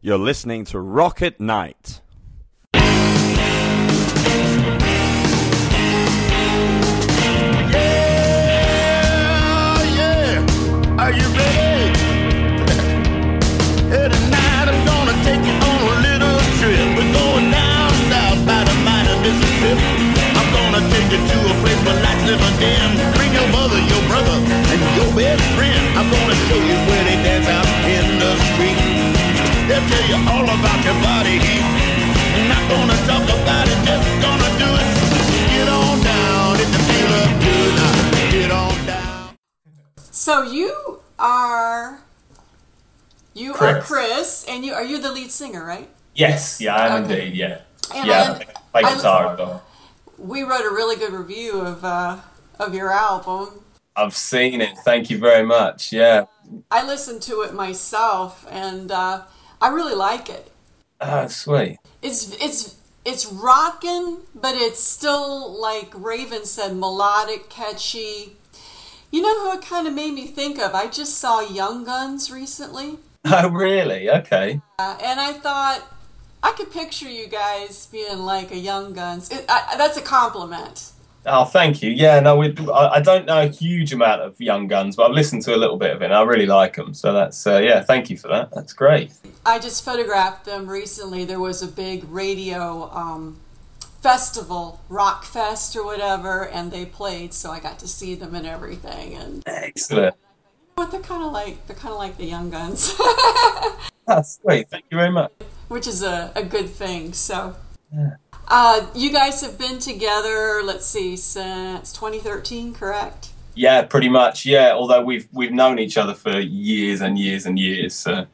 You're listening to Rock at Night. Yeah, yeah. Are you ready? Hey, tonight I'm gonna take you on a little trip. We're going down south by the mighty Mississippi. I'm gonna take you to a place where lights never dim. You all about your body heat. Not gonna talk about it, just gonna do it. Get on down if you feel up good. Now, Get on down. So you are you are Chris. Chris, and you are you the lead singer, right? Yes, yeah, I am Okay. indeed. Yeah, And yeah. I- I play I- guitar as well. We wrote a really good review of uh, of your album. I've seen it. Thank you very much. Yeah. I listened to it myself, and uh, I really like it. Ah, sweet. It's it's it's rocking, but it's still like Raven said, melodic, catchy. You know who it kind of made me think of? I just saw Young Guns recently. Oh, really? Okay. Uh, and I thought I could picture you guys being like a Young Guns. It, I, that's a compliment. Oh, thank you. Yeah, no, we, I, I don't know a huge amount of Young Guns, but I've listened to a little bit of it. and I really like them. So that's uh, yeah. Thank you for that. That's great. I just photographed them recently. There was a big radio um, festival, Rock Fest or whatever, and they played, so I got to see them and everything. And Excellent. what they're kind of like, they're kind of like the Young Guns, That's great. Thank you very much. which is a, a good thing. So. Uh, you guys have been together, let's see, since 2013, correct? Yeah, pretty much. Yeah, although we've we've known each other for years and years and years. So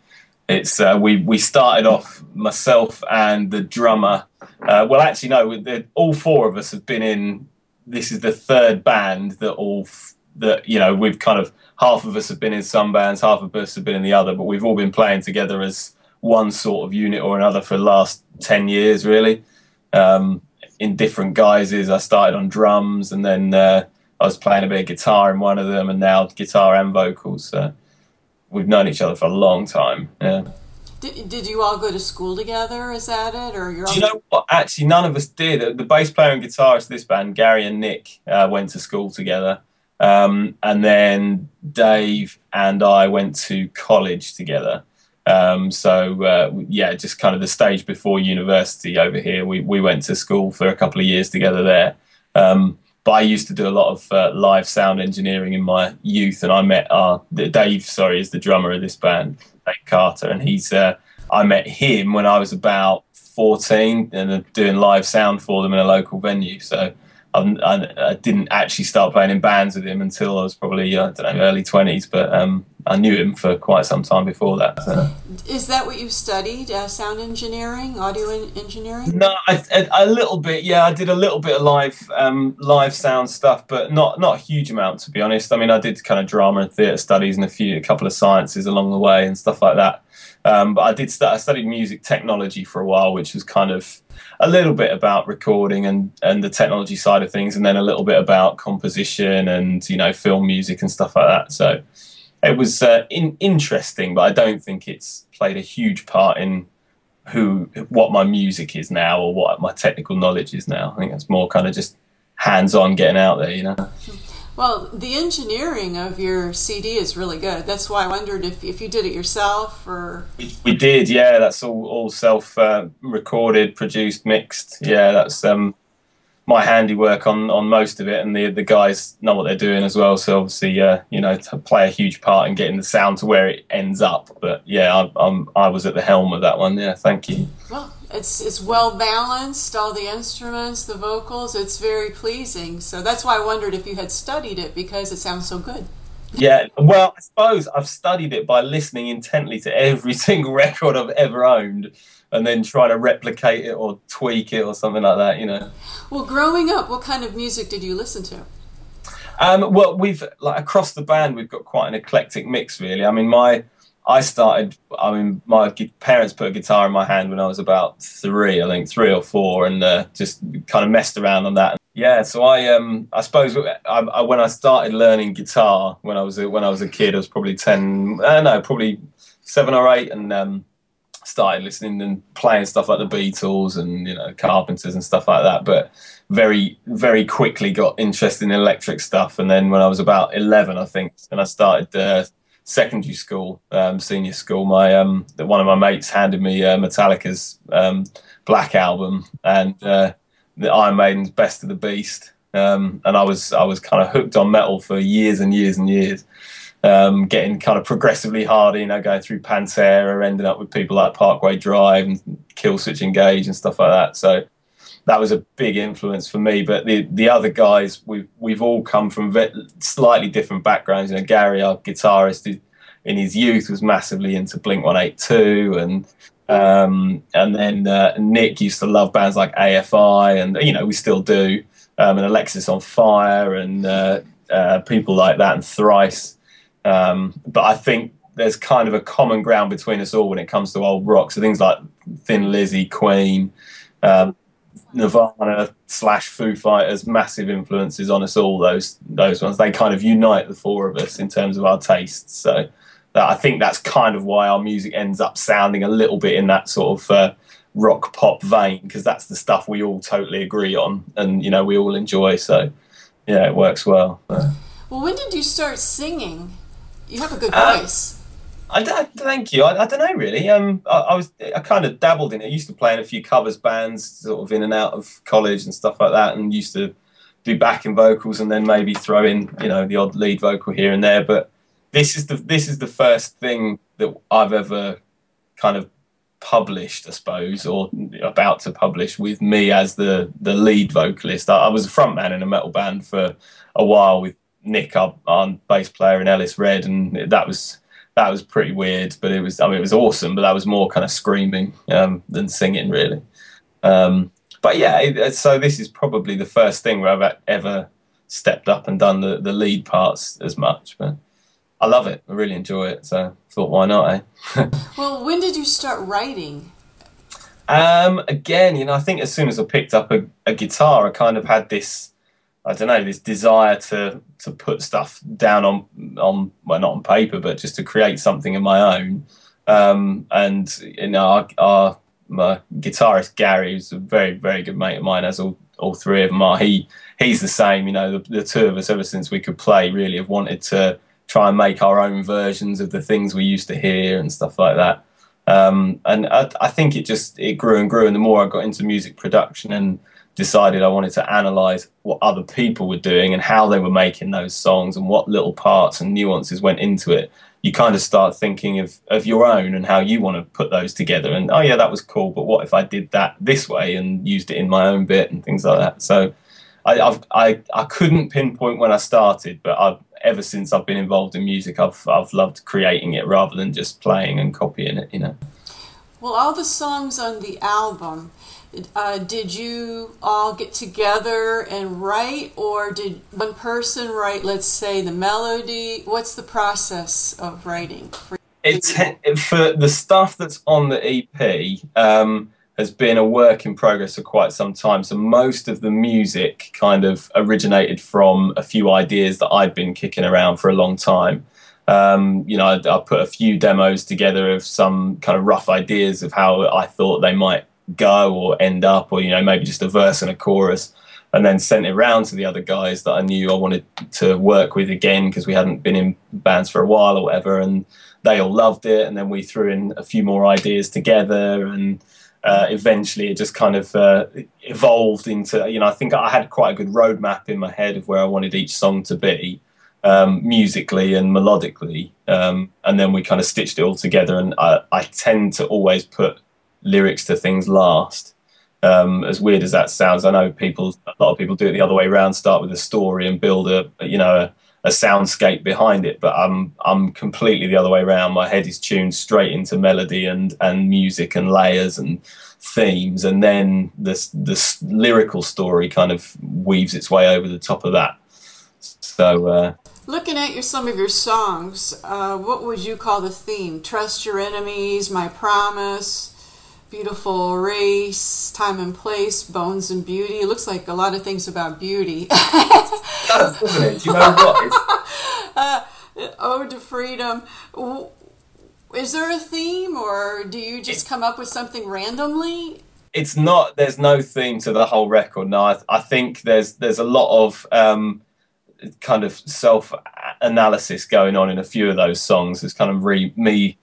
it's uh, we we started off myself and the drummer. Uh, well, actually, no, all four of us have been in. This is the third band that all f- that you know we've kind of half of us have been in some bands, half of us have been in the other, but we've all been playing together as one sort of unit or another for the last ten years, really um, in different guises. I started on drums, and then uh, I was playing a bit of guitar in one of them, and now guitar and vocals. So we've known each other for a long time. Yeah. Did, did you all go to school together? Is that it, or you're Do you know what? Actually, none of us did. The bass player and guitarist of this band, Gary and Nick, uh, went to school together. Um, and then Dave and I went to college together. Um, so, uh, yeah, just kind of the stage before university over here. We, we went to school for a couple of years together there. Um, but I used to do a lot of uh, live sound engineering in my youth, and I met uh, Dave. Sorry, is the drummer of this band, Dave Carter, and he's. Uh, I met him when I was about fourteen, and uh, doing live sound for them in a local venue. So I'm, I, I didn't actually start playing in bands with him until I was probably I don't know early twenties, but um, I knew him for quite some time before that. So. Is that what you studied? Uh, sound engineering, audio en- engineering? No, I, a, a little bit. Yeah, I did a little bit of live, um, live sound stuff, but not not a huge amount to be honest. I mean, I did kind of drama and theatre studies and a few, a couple of sciences along the way and stuff like that. Um, but I did. St- I studied music technology for a while, which was kind of a little bit about recording and and the technology side of things, and then a little bit about composition and you know film music and stuff like that. So it was uh, in, interesting, but I don't think it's played a huge part in who what my music is now or what my technical knowledge is now. I think it's more kind of just hands on getting out there, you know. Well, the engineering of your CD is really good. That's why I wondered if, if you did it yourself or. We, we did, yeah. That's all all self uh, recorded, produced, mixed. Yeah, that's um my handiwork on on most of it, and the the guys know what they're doing as well. So obviously, uh, you know, to play a huge part in getting the sound to where it ends up. But yeah, I, I'm I was at the helm of that one. Yeah, thank you. Well, it's it's well balanced. All the instruments, the vocals. It's very pleasing. So that's why I wondered if you had studied it because it sounds so good. Yeah, well, I suppose I've studied it by listening intently to every single record I've ever owned, and then trying to replicate it or tweak it or something like that. You know. Well, growing up, what kind of music did you listen to? Um, well, we've like across the band, we've got quite an eclectic mix, really. I mean, my I started. I mean, my parents put a guitar in my hand when I was about three, I think three or four, and uh, just kind of messed around on that. Yeah, so I um I suppose I, I, when I started learning guitar when I was a, when I was a kid, I was probably ten. I don't know, probably seven or eight, and um, started listening and playing stuff like the Beatles and you know Carpenters and stuff like that. But very very quickly got interested in electric stuff. And then when I was about eleven, I think, and I started uh, secondary school, um, senior school, my um, one of my mates handed me uh, Metallica's um, Black album and uh, the Iron Maiden's Best of the Beast. Um, and I was I was kind of hooked on metal for years and years and years um, getting kind of progressively harder, you know, going through Pantera, ending up with people like Parkway Drive and Killswitch Engage and stuff like that. So that was a big influence for me. But the the other guys, we've we've all come from slightly different backgrounds. You know, Gary, our guitarist, in his youth was massively into Blink One Eight Two, and um, and then uh, Nick used to love bands like AFI, and you know we still do, um, and Alexisonfire, and uh, uh, people like that, and Thrice. Um, but I think there's kind of a common ground between us all when it comes to old rock. So things like Thin Lizzy, Queen, um, Nirvana slash Foo Fighters, massive influences on us all. Those those ones they kind of unite the four of us in terms of our tastes. So that, I think that's kind of why our music ends up sounding a little bit in that sort of uh, rock pop vein because that's the stuff we all totally agree on and you know we all enjoy. So yeah, it works well. Well, when did you start singing? You have a good uh, voice. I, I, thank you. I, I, don't know really. Um, I, I, was I kind of dabbled in it. I used to play in a few covers bands, sort of in and out of college and stuff like that, and used to do backing vocals and then maybe throw in you know the odd lead vocal here and there. But this is the this is the first thing that I've ever kind of published, I suppose, or about to publish with me as the the lead vocalist. I, I was a frontman in a metal band for a while with Nick, our, our bass player, and Ellis Red, and that was that was pretty weird. But it was, I mean, it was awesome. But that was more kind of screaming um, than singing, really. Um, but yeah, it, so this is probably the first thing where I've ever stepped up and done the, the lead parts as much. But I love it. I really enjoy it. So I thought, why not? Eh? well, when did you start writing? Um, again, you know, I think as soon as I picked up a, a guitar, I kind of had this I don't know this desire to to put stuff down on on well not on paper but just to create something of my own. Um, and you know our, our my guitarist Gary, who's a very very good mate of mine, as all all three of them are. He he's the same. You know the, the two of us ever since we could play really have wanted to try and make our own versions of the things we used to hear and stuff like that. Um, and I, I, think it just it grew and grew, and the more I got into music production and decided I wanted to analyze what other people were doing and how they were making those songs and what little parts and nuances went into it, you kind of start thinking of, of your own and how you want to put those together. And oh, yeah, that was cool, but what if I did that this way and used it in my own bit and things like that? So I, I've, I, I couldn't pinpoint when I started, but I've, ever since I've been involved in music, I've, I've loved creating it rather than just playing and copying it, you know. Well, all the songs on the album, uh, did you all get together and write, or did one person write, let's say, the melody? What's the process of writing? It's for the stuff that's on the EP. Um, has been a work in progress for quite some time. So most of the music kind of originated from a few ideas that I'd been kicking around for a long time. Um, you know, I, I put a few demos together of some kind of rough ideas of how I thought they might go or end up, or you know maybe just a verse and a chorus, and then sent it around to the other guys that I knew I wanted to work with again because we hadn't been in bands for a while or whatever, and they all loved it. And then we threw in a few more ideas together, and uh, eventually it just kind of uh, evolved into you know I think I had quite a good roadmap in my head of where I wanted each song to be. Um, musically and melodically, um, and then we kind of stitched it all together. And I, I tend to always put lyrics to things last. Um, as weird as that sounds, I know people, a lot of people do it the other way around, start with a story and build a, you know, a, a soundscape behind it. But I'm, I'm completely the other way around. My head is tuned straight into melody and, and music and layers and themes, and then this, this lyrical story kind of weaves its way over the top of that. So, uh, Looking at your, some of your songs, uh, what would you call the theme? Trust your enemies, my promise, beautiful race, time and place, bones and beauty. It looks like a lot of things about beauty. does, doesn't it? Do you know what? uh, ode to freedom. Is there a theme, or do you just come up with something randomly? It's not. There's no theme to the whole record. No, I, I think there's there's a lot of um, kind of self analysis going on in a few of those songs. It's kind of re, me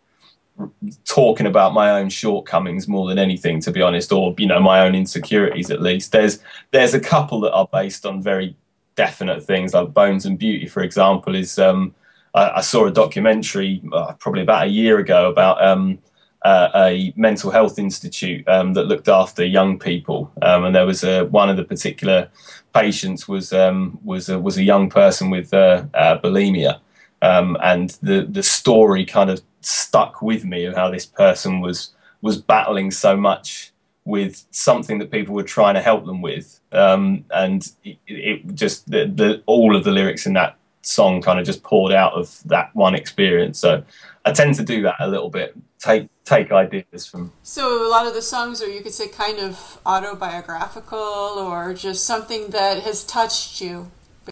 talking about my own shortcomings more than anything, to be honest, or you know my own insecurities at least. There's there's a couple that are based on very definite things, like Bones and Beauty, for example. Is um, I, I, saw a documentary uh, probably about a year ago about um, uh, a mental health institute um, that looked after young people, um, and there was a one of the particular patients was um, was a, was a young person with uh, uh, bulimia. Um, and the the story kind of stuck with me of how this person was was battling so much with something that people were trying to help them with, um, and it, it just the, the, all of the lyrics in that song kind of just poured out of that one experience. So I tend to do that a little bit, take take ideas from. So a lot of the songs are you could say kind of autobiographical or just something that has touched you.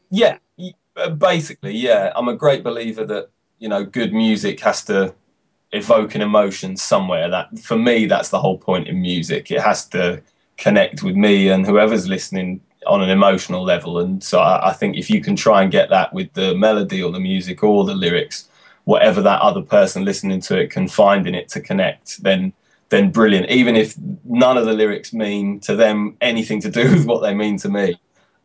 Yeah, basically, yeah. I'm a great believer that you know good music has to evoke an emotion somewhere. That for me, that's the whole point in music. It has to connect with me and whoever's listening on an emotional level. And so I, I, think if you can try and get that with the melody or the music or the lyrics, whatever that other person listening to it can find in it to connect, then then brilliant. Even if none of the lyrics mean to them anything to do with what they mean to me,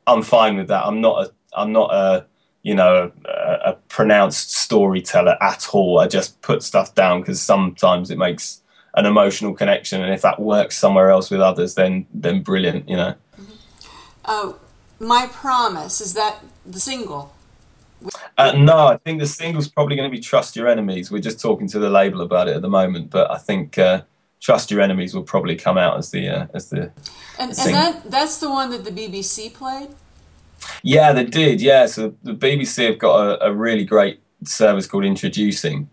I'm fine with that. I'm not a I'm not a you know a, a pronounced storyteller at all. I just put stuff down because sometimes it makes an emotional connection, and if that works somewhere else with others, then then brilliant. You know. Uh, my promise is that the single. Uh, no, I think the single's probably going to be "Trust Your Enemies." We're just talking to the label about it at the moment, but I think uh, "Trust Your Enemies" will probably come out as the uh, as the. And, and that that's the one that the BBC played. Yeah, they did. Yeah, so the BBC have got a, a really great service called Introducing,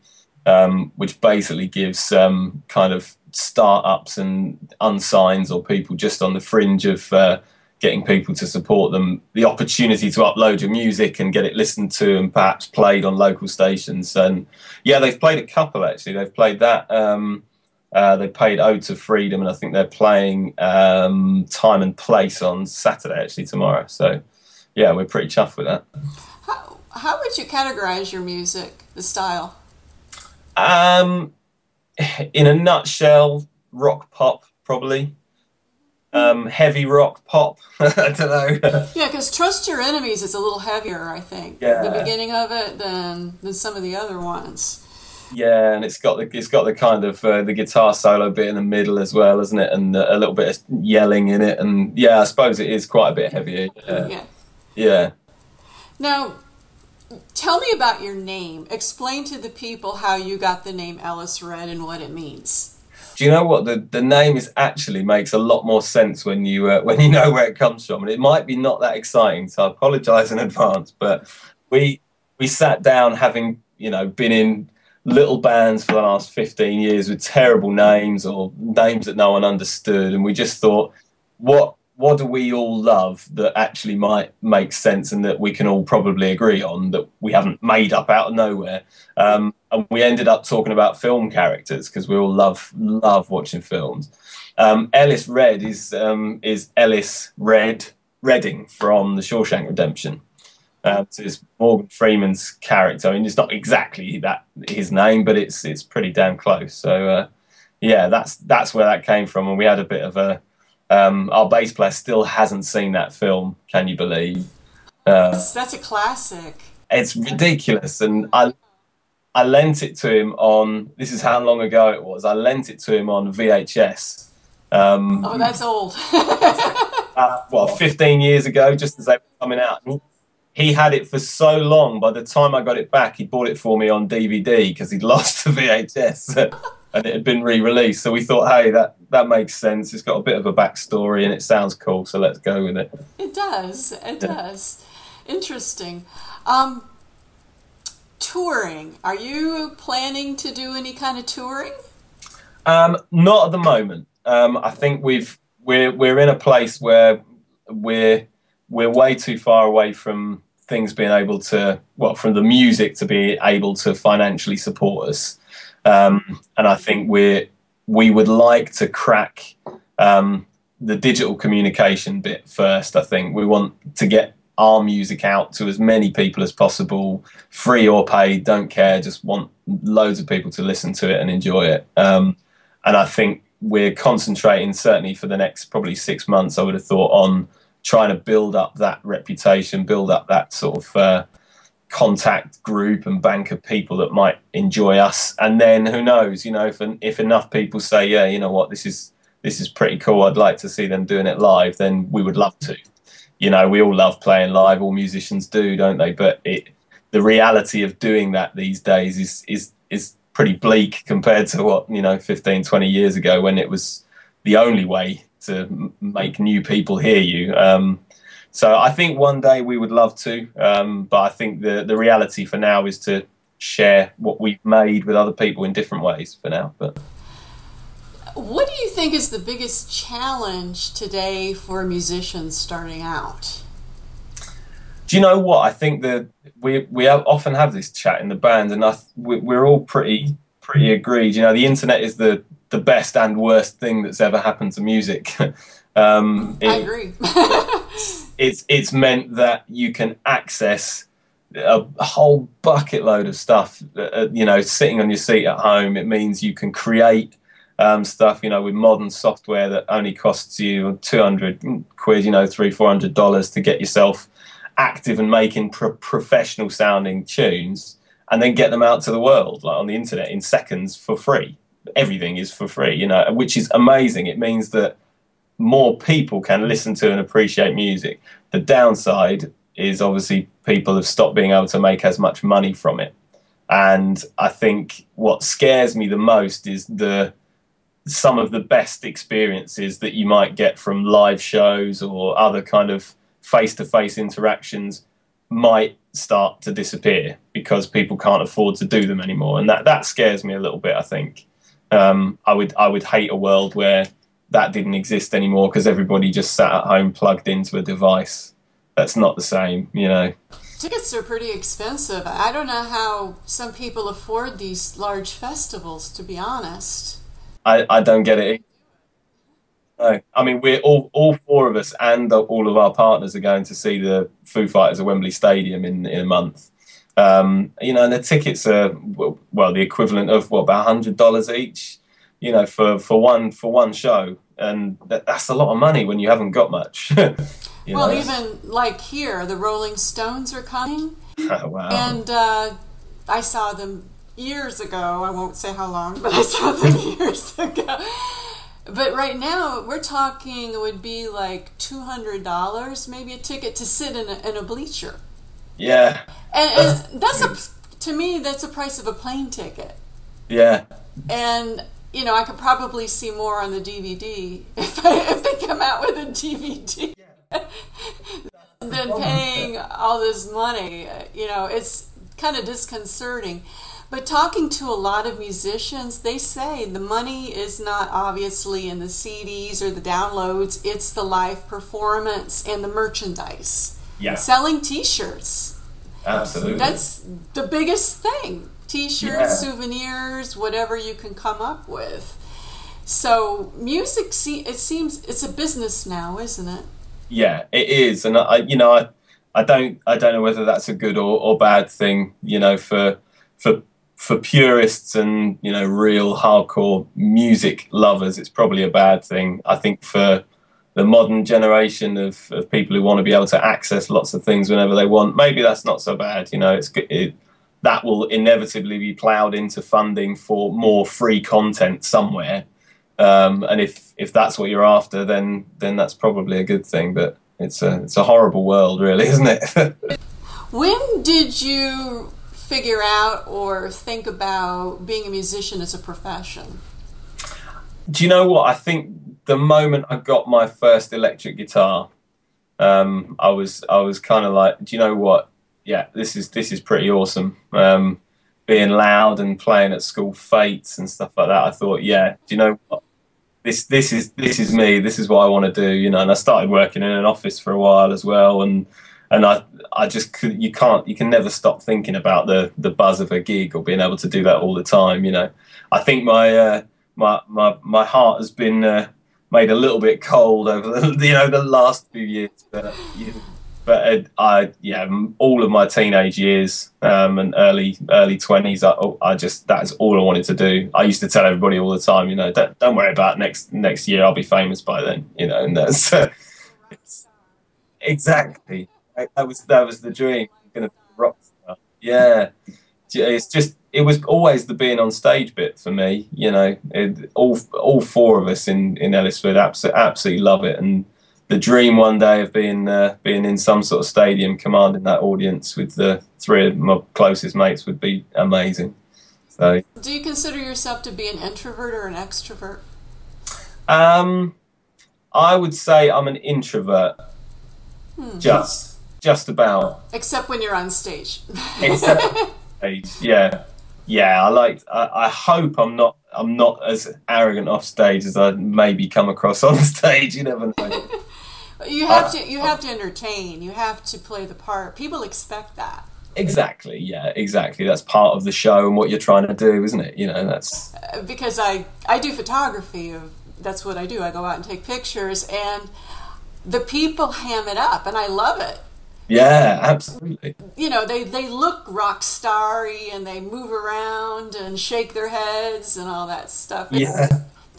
um, which basically gives um, kind of startups and unsigns or people just on the fringe of uh, getting people to support them the opportunity to upload your music and get it listened to and perhaps played on local stations. And yeah, they've played a couple actually. They've played that. Um, uh, they played Ode to Freedom, and I think they're playing um, Time and Place on Saturday actually tomorrow. So yeah, we're pretty chuffed with that. How, how would you categorize your music, the style? Um, in a nutshell, rock pop probably. Um, heavy rock pop. I don't know. yeah, because Trust Your Enemies is a little heavier, I think. Yeah. The beginning of it than than some of the other ones. Yeah, and it's got the it's got the kind of uh, the guitar solo bit in the middle as well, isn't it? And a little bit of yelling in it, and yeah, I suppose it is quite a bit heavier. Yeah. yeah. Yeah. Now, tell me about your name. Explain to the people how you got the name Ellis Red and what it means. Do you know what the, the name is actually makes a lot more sense when you uh, when you know where it comes from, and it might be not that exciting. So I apologise in advance, but we we sat down having you know been in little bands for the last 15 years with terrible names or names that no one understood and we just thought what what do we all love that actually might make sense and that we can all probably agree on that we haven't made up out of nowhere? Um, and we ended up talking about film characters because we all love love watching films. Um, Ellis Red is um, is Ellis Red Redding from The Shawshank Redemption. Uh, so it's Morgan Freeman's character. I mean, it's not exactly that his name, but it's it's pretty damn close. So uh, yeah, that's that's where that came from, and we had a bit of a um, our bass player still hasn't seen that film. Can you believe? Uh, that's, a classic. It's ridiculous, and I I lent it to him on. This is how long ago it was. I lent it to him on VHS. Um, oh, that's old. uh, well, 15 years ago, just as they were coming out. He had it for so long. By the time I got it back, he bought it for me on DVD because he'd lost the VHS and it had been re-released. So we thought, hey, that that makes sense. It's got a bit of a backstory and it sounds cool. So let's go with it. It does. It yeah. does. Interesting. Um, touring. Are you planning to do any kind of touring? Um, not at the moment. Um, I think we've we're we're in a place where we're we're way too far away from things being able to well from the music to be able to financially support us um, and I think we we would like to crack um, the digital communication bit first. I think we want to get our music out to as many people as possible, free or paid, don't care, just want loads of people to listen to it and enjoy it. Um, and I think we're concentrating, certainly for the next probably six months, I would have thought, on trying to build up that reputation, build up that sort of uh, contact group and bank of people that might enjoy us. And then who knows, you know, if, if enough people say, yeah, you know what, this is this is pretty cool. I'd like to see them doing it live. Then we would love to you know, we all love playing live. All musicians do, don't they? But it, the reality of doing that these days is is is pretty bleak compared to what you know 15, 20 years ago when it was the only way to make new people hear you. Um, so I think one day we would love to, um, but I think the the reality for now is to share what we've made with other people in different ways for now. But what do you think is the biggest challenge today for musicians starting out? Do you know what? I think that we we often have this chat in the band, and I, we're all pretty pretty agreed. You know, the internet is the the best and worst thing that's ever happened to music. um, it, I agree. it's it's meant that you can access a whole bucket load of stuff. Uh, you know, sitting on your seat at home. It means you can create um, stuff, you know, with modern software that only costs you 200 quid, you know, three, four hundred dollars to get yourself active and making pro- professional sounding tunes and then get them out to the world, like on the internet in seconds for free. Everything is for free, you know, which is amazing. It means that more people can listen to and appreciate music. The downside is obviously people have stopped being able to make as much money from it. And I think what scares me the most is the some of the best experiences that you might get from live shows or other kind of face-to-face interactions might start to disappear because people can't afford to do them anymore, and that that scares me a little bit. I think um, I would I would hate a world where that didn't exist anymore because everybody just sat at home plugged into a device. That's not the same, you know. Tickets are pretty expensive. I don't know how some people afford these large festivals, to be honest. I, I don't get it. No. I mean, we're all, all four of us and all of our partners are going to see the Foo Fighters at Wembley Stadium in, in a month. Um, you know, and the tickets are well the equivalent of what about hundred dollars each. You know, for, for one for one show, and that, that's a lot of money when you haven't got much. well, know? even like here, the Rolling Stones are coming, oh, wow. and uh, I saw them years ago. I won't say how long, but I saw them years ago. But right now, we're talking it would be like two hundred dollars, maybe a ticket to sit in a, in a bleacher. Yeah, and, and that's a to me that's the price of a plane ticket. Yeah, and you know I could probably see more on the DVD if, I, if they come out with a DVD. yeah. than paying all this money. You know, it's kind of disconcerting. But talking to a lot of musicians, they say the money is not obviously in the CDs or the downloads, it's the live performance and the merchandise. Yeah. Selling t shirts. Absolutely. That's the biggest thing. T shirts, yeah. souvenirs, whatever you can come up with. So music, it seems it's a business now, isn't it? Yeah, it is, and I, you know, I, I don't, I don't know whether that's a good or, or bad thing, you know, for for for purists and you know real hardcore music lovers, it's probably a bad thing. I think for the modern generation of, of people who want to be able to access lots of things whenever they want, maybe that's not so bad. You know, it's it, that will inevitably be ploughed into funding for more free content somewhere. Um, and if if that's what you're after, then then that's probably a good thing. But it's a it's a horrible world, really, isn't it? when did you figure out or think about being a musician as a profession? Do you know what? I think the moment I got my first electric guitar, um, I was I was kind of like, do you know what? Yeah, this is this is pretty awesome. Um, being loud and playing at school fetes and stuff like that. I thought, yeah, do you know what? This this is this is me. This is what I want to do. You know, and I started working in an office for a while as well, and and I I just you can't you can never stop thinking about the the buzz of a gig or being able to do that all the time. You know, I think my uh, my my my heart has been uh, made a little bit cold over the you know the last few years, but you but uh, I yeah all of my teenage years um, and early early twenties I, I just that's all I wanted to do. I used to tell everybody all the time, you know, don't, don't worry about next next year. I'll be famous by then, you know, and that's it's, exactly that was that was the dream. To be a rock star. Yeah, it's just it was always the being on stage bit for me. You know, it, all all four of us in in Ellis Red absolutely absolutely love it, and the dream one day of being uh, being in some sort of stadium, commanding that audience with the three of my closest mates would be amazing. So, Do you consider yourself to be an introvert or an extrovert? um, I would say I'm an introvert, just just about. Except when you're on stage. Except stage, yeah, yeah. I like. I, I hope I'm not. I'm not as arrogant off stage as I maybe come across on stage. You never know. you have to you have to entertain. You have to play the part. People expect that. exactly. Yeah. Exactly. That's part of the show and what you're trying to do, isn't it? You know. That's Uh, because I I do photography of that's what I do. I go out and take pictures and the people ham it up and I love it. yeah. Absolutely. You know, they, they look rock starry and they move around and shake their heads and all that stuff. Yeah.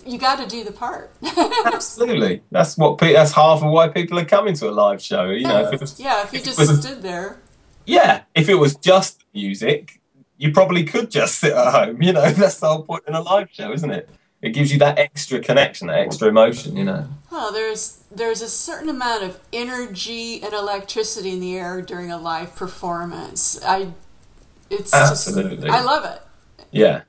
You got to do the part. Absolutely. That's what. Pe- that's half of why people are coming to a live show. You know. If it was, yeah, if you if just was- stood there. Yeah, if it was just music, you probably could just sit at home. You know, that's the whole point in a live show, isn't it? It gives you that extra connection, that extra emotion. You know. Well, there's there's a certain amount of energy and electricity in the air during a live performance. I it's Absolutely. just I love it. Yeah,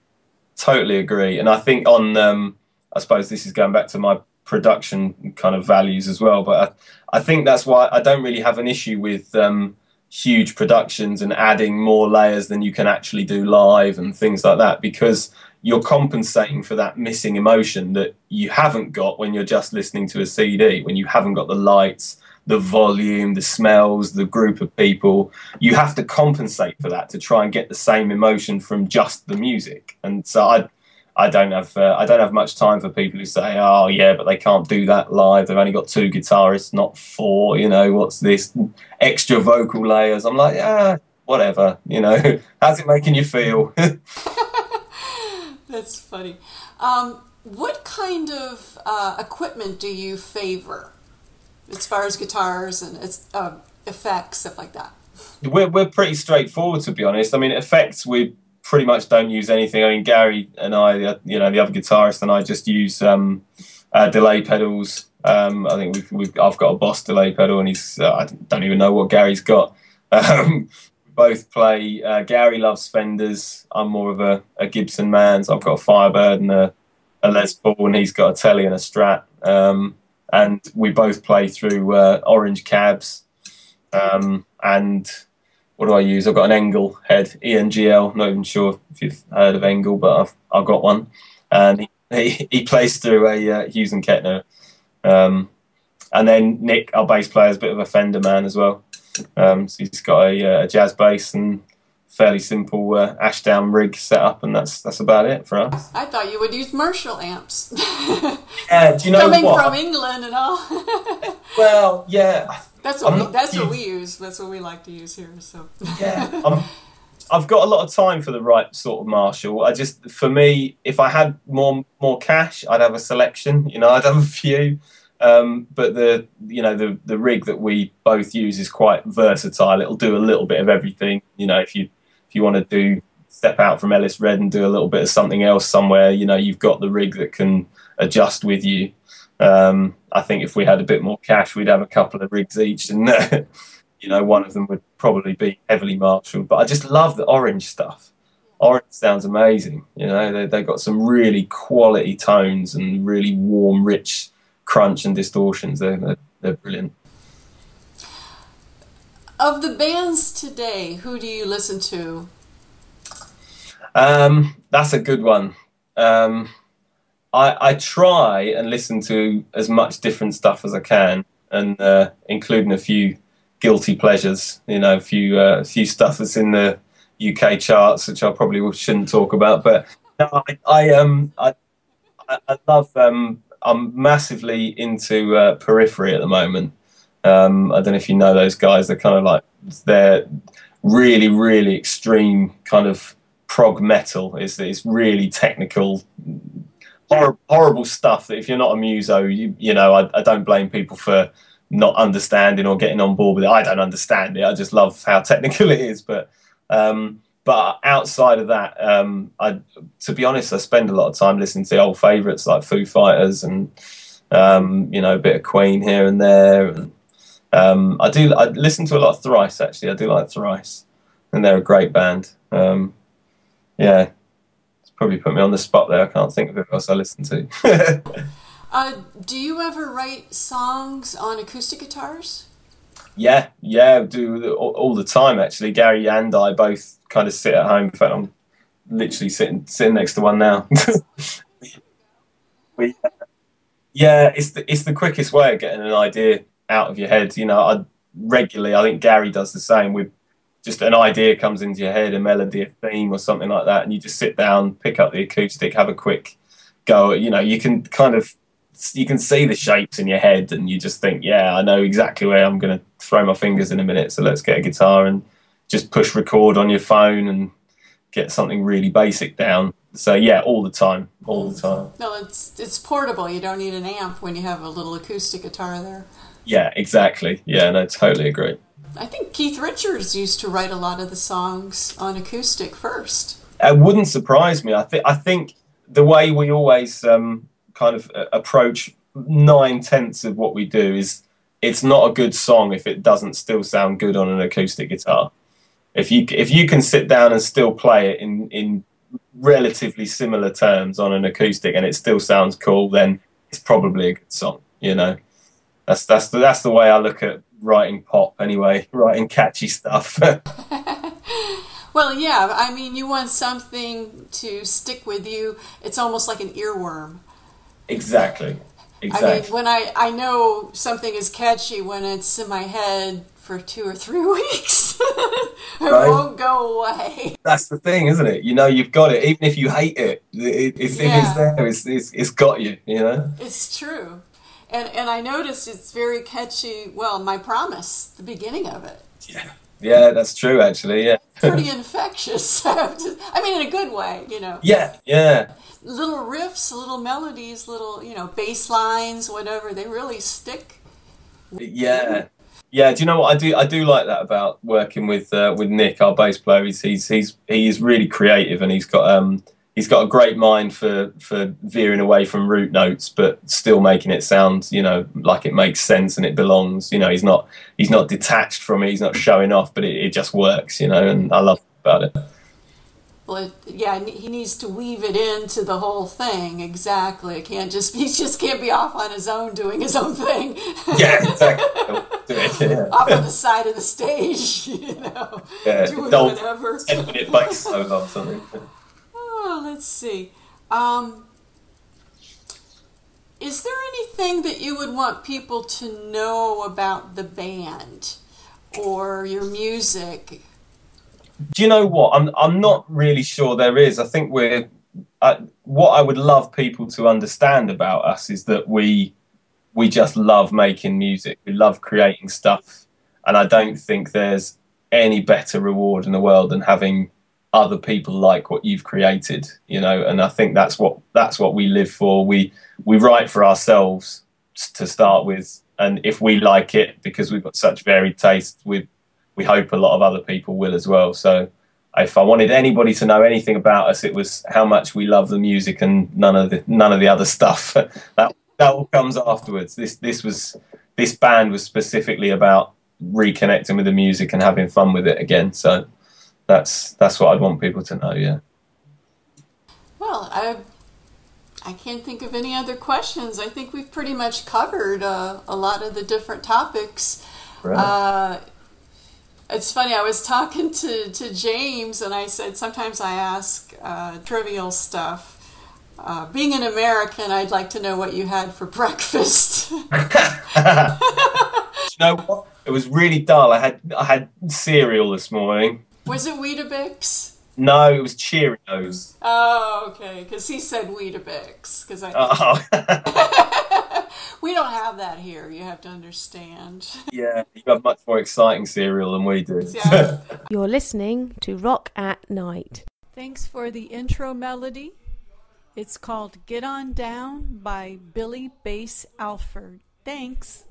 totally agree. And I think on, um, I suppose this is going back to my production kind of values as well. But I, I think that's why I don't really have an issue with um, huge productions and adding more layers than you can actually do live and things like that because you're compensating for that missing emotion that you haven't got when you're just listening to a CD, when you haven't got the lights, the volume, the smells, the group of people. You have to compensate for that to try and get the same emotion from just the music. And so I, I don't have uh, I don't have much time for people who say, "Oh yeah, but they can't do that live. They've only got two guitarists, not four. You know, what's this extra vocal layers?" I'm like, "Yeah, whatever. You know, how's it making you feel?" That's funny. Um, what kind of uh, equipment do you favor as far as guitars and it's, uh, effects, stuff like that? we're we're pretty straightforward to be honest. I mean, effects we pretty much don't use anything. I mean, Gary and I, you know, the other guitarist and I just use um, uh, delay pedals. Um, I think we've, we've I've got a Boss delay pedal, and he's uh, I don't even know what Gary's got. Um, both play. Uh, Gary loves Fenders. I'm more of a, a Gibson man, so I've got a Firebird and a, a Les Paul, and he's got a Telly and a Strat. Um, and we both play through uh, Orange Cabs. Um, and what do I use? I've got an ENGL head, ENGL. Not even sure if you've heard of ENGL, but I've I've got one, and he he, plays through a uh, Hughes and Kettner. Um, and then Nick, our bass player, is a bit of a Fender man as well. Um, so he's got a, uh, a jazz bass and fairly simple uh, Ashdown rig set up, and that's that's about it for us. I thought you would use Marshall amps. Yeah, do you know Coming what? from England and all. well, yeah, that's what I'm we, not that's what we use. That's what we like to use here. So yeah, I'm, I've got a lot of time for the right sort of Marshall. I just, for me, if I had more more cash, I'd have a selection. You know, I'd have a few. Um, but the you know the the rig that we both use is quite versatile. It'll do a little bit of everything. You know, if you if you want to do step out from Ellis Red and do a little bit of something else somewhere, you know, you've got the rig that can adjust with you. Um, I think if we had a bit more cash, we'd have a couple of rigs each, and uh, you know, one of them would probably be heavily marshalled. But I just love the orange stuff. Orange sounds amazing. You know, they they got some really quality tones and really warm, rich crunch and distortions. They're they're, they're brilliant. of the bands today, who do you listen to? Um, that's a good one. Um, I, I try and listen to as much different stuff as I can, and uh, including a few guilty pleasures. You know, a few uh, few stuff that's in the UK charts, which I probably shouldn't talk about. But no, I, I um I I love um I'm massively into uh, Periphery at the moment. Um, I don't know if you know those guys. They're kind of like they're really really extreme kind of prog metal. It's it's really technical. Hor- horrible stuff that if you're not a muso, you, you know, I, I don't blame people for not understanding or getting on board with it. I don't understand it. I just love how technical it is. But um, but outside of that, um, I to be honest, I spend a lot of time listening to old favourites like Foo Fighters and um, you know a bit of Queen here and there. And um, I do I listen to a lot of Thrice actually. I do like Thrice, and they're a great band. Um, yeah, probably put me on the spot there. I can't think of who else I listen to. Uh, do you ever write songs on acoustic guitars? Yeah, yeah, do all, all, the time actually. Gary and I both kind of sit at home. In fact, I'm literally sitting sitting next to one now. we, yeah, it's the it's the quickest way of getting an idea out of your head. You know, I regularly, I think Gary does the same. With just an idea comes into your head, a melody, a theme, or something like that, and you just sit down, pick up the acoustic, have a quick go. You know, you can kind of you can see the shapes in your head, and you just think, yeah, I know exactly where I'm going to throw my fingers in a minute. So let's get a guitar and just push record on your phone and get something really basic down. So yeah, all the time, all the time. No, it's it's portable. You don't need an amp when you have a little acoustic guitar there. Yeah, exactly. Yeah, no, totally agree. I think Keith Richards used to write a lot of the songs on acoustic first. It wouldn't surprise me. I think I think the way we always um, kind of uh, approach nine tenths of what we do is it's not a good song if it doesn't still sound good on an acoustic guitar. If you if you can sit down and still play it in in relatively similar terms on an acoustic and it still sounds cool, then it's probably a good song. You know, that's that's the, that's the way I look at writing pop. Anyway, writing catchy stuff. well, yeah. I mean, you want something to stick with you. It's almost like an earworm. Exactly. Exactly. I mean, when I, I know something is catchy when it's in my head for two or three weeks, it right? won't go away. That's the thing, isn't it? You know, you've got it. Even if you hate it, it, it yeah. if it's there, it's, it's, it's got you, you know? It's true. And, and I noticed it's very catchy. Well, My Promise, the beginning of it. Yeah. Yeah, that's true. Actually, yeah. Pretty infectious. I mean, in a good way, you know. Yeah, yeah little riffs, little melodies, little you know bass lines, whatever. They really stick. Yeah, yeah. Do you know what I do? I do like that about working with uh, with Nick, our bass player. He's he's he's he is really creative, and he's got um he's got a great mind for for veering away from root notes, but still making it sound you know like it makes sense and it belongs. You know, he's not he's not detached from it. He's not showing off, but it, it just works. You know, and I love about it. Well, yeah, he needs to weave it into the whole thing exactly. It can't just he just can't be off on his own doing his own thing. Yeah, exactly. yeah. off on the side of the stage, you know, yeah, doing don't, whatever. Ten minute bike solo or something. Let's see. Um, is there anything that you would want people to know about the band or your music? Do you know what? I'm I'm not really sure there is. I think we're. Uh, what I would love people to understand about us is that we we just love making music. We love creating stuff, and I don't think there's any better reward in the world than having other people like what you've created. You know, and I think that's what that's what we live for. We we write for ourselves to start with, and if we like it because we've got such varied taste, we we hope a lot of other people will as well. So if I wanted anybody to know anything about us, it was how much we love the music and none of the none of the other stuff. that that all comes afterwards. This this was this band was specifically about reconnecting with the music and having fun with it again. So that's that's what I'd want people to know. Yeah. Well, I I can't think of any other questions. I think we've pretty much covered uh, a lot of the different topics. Right. Uh, it's funny. I was talking to, to James, and I said sometimes I ask uh, trivial stuff. Uh, being an American, I'd like to know what you had for breakfast. you know what? It was really dull. I had I had cereal this morning. Was it Weetabix? No, it was Cheerios. Oh, okay. Because he said Weetabix. Because I Oh, we don't have that here. You have to understand. yeah, you have much more exciting cereal than we do. Yeah. You're listening to Rock at Night. Thanks for the intro melody. It's called Get On Down by Billy Bass Alford. Thanks.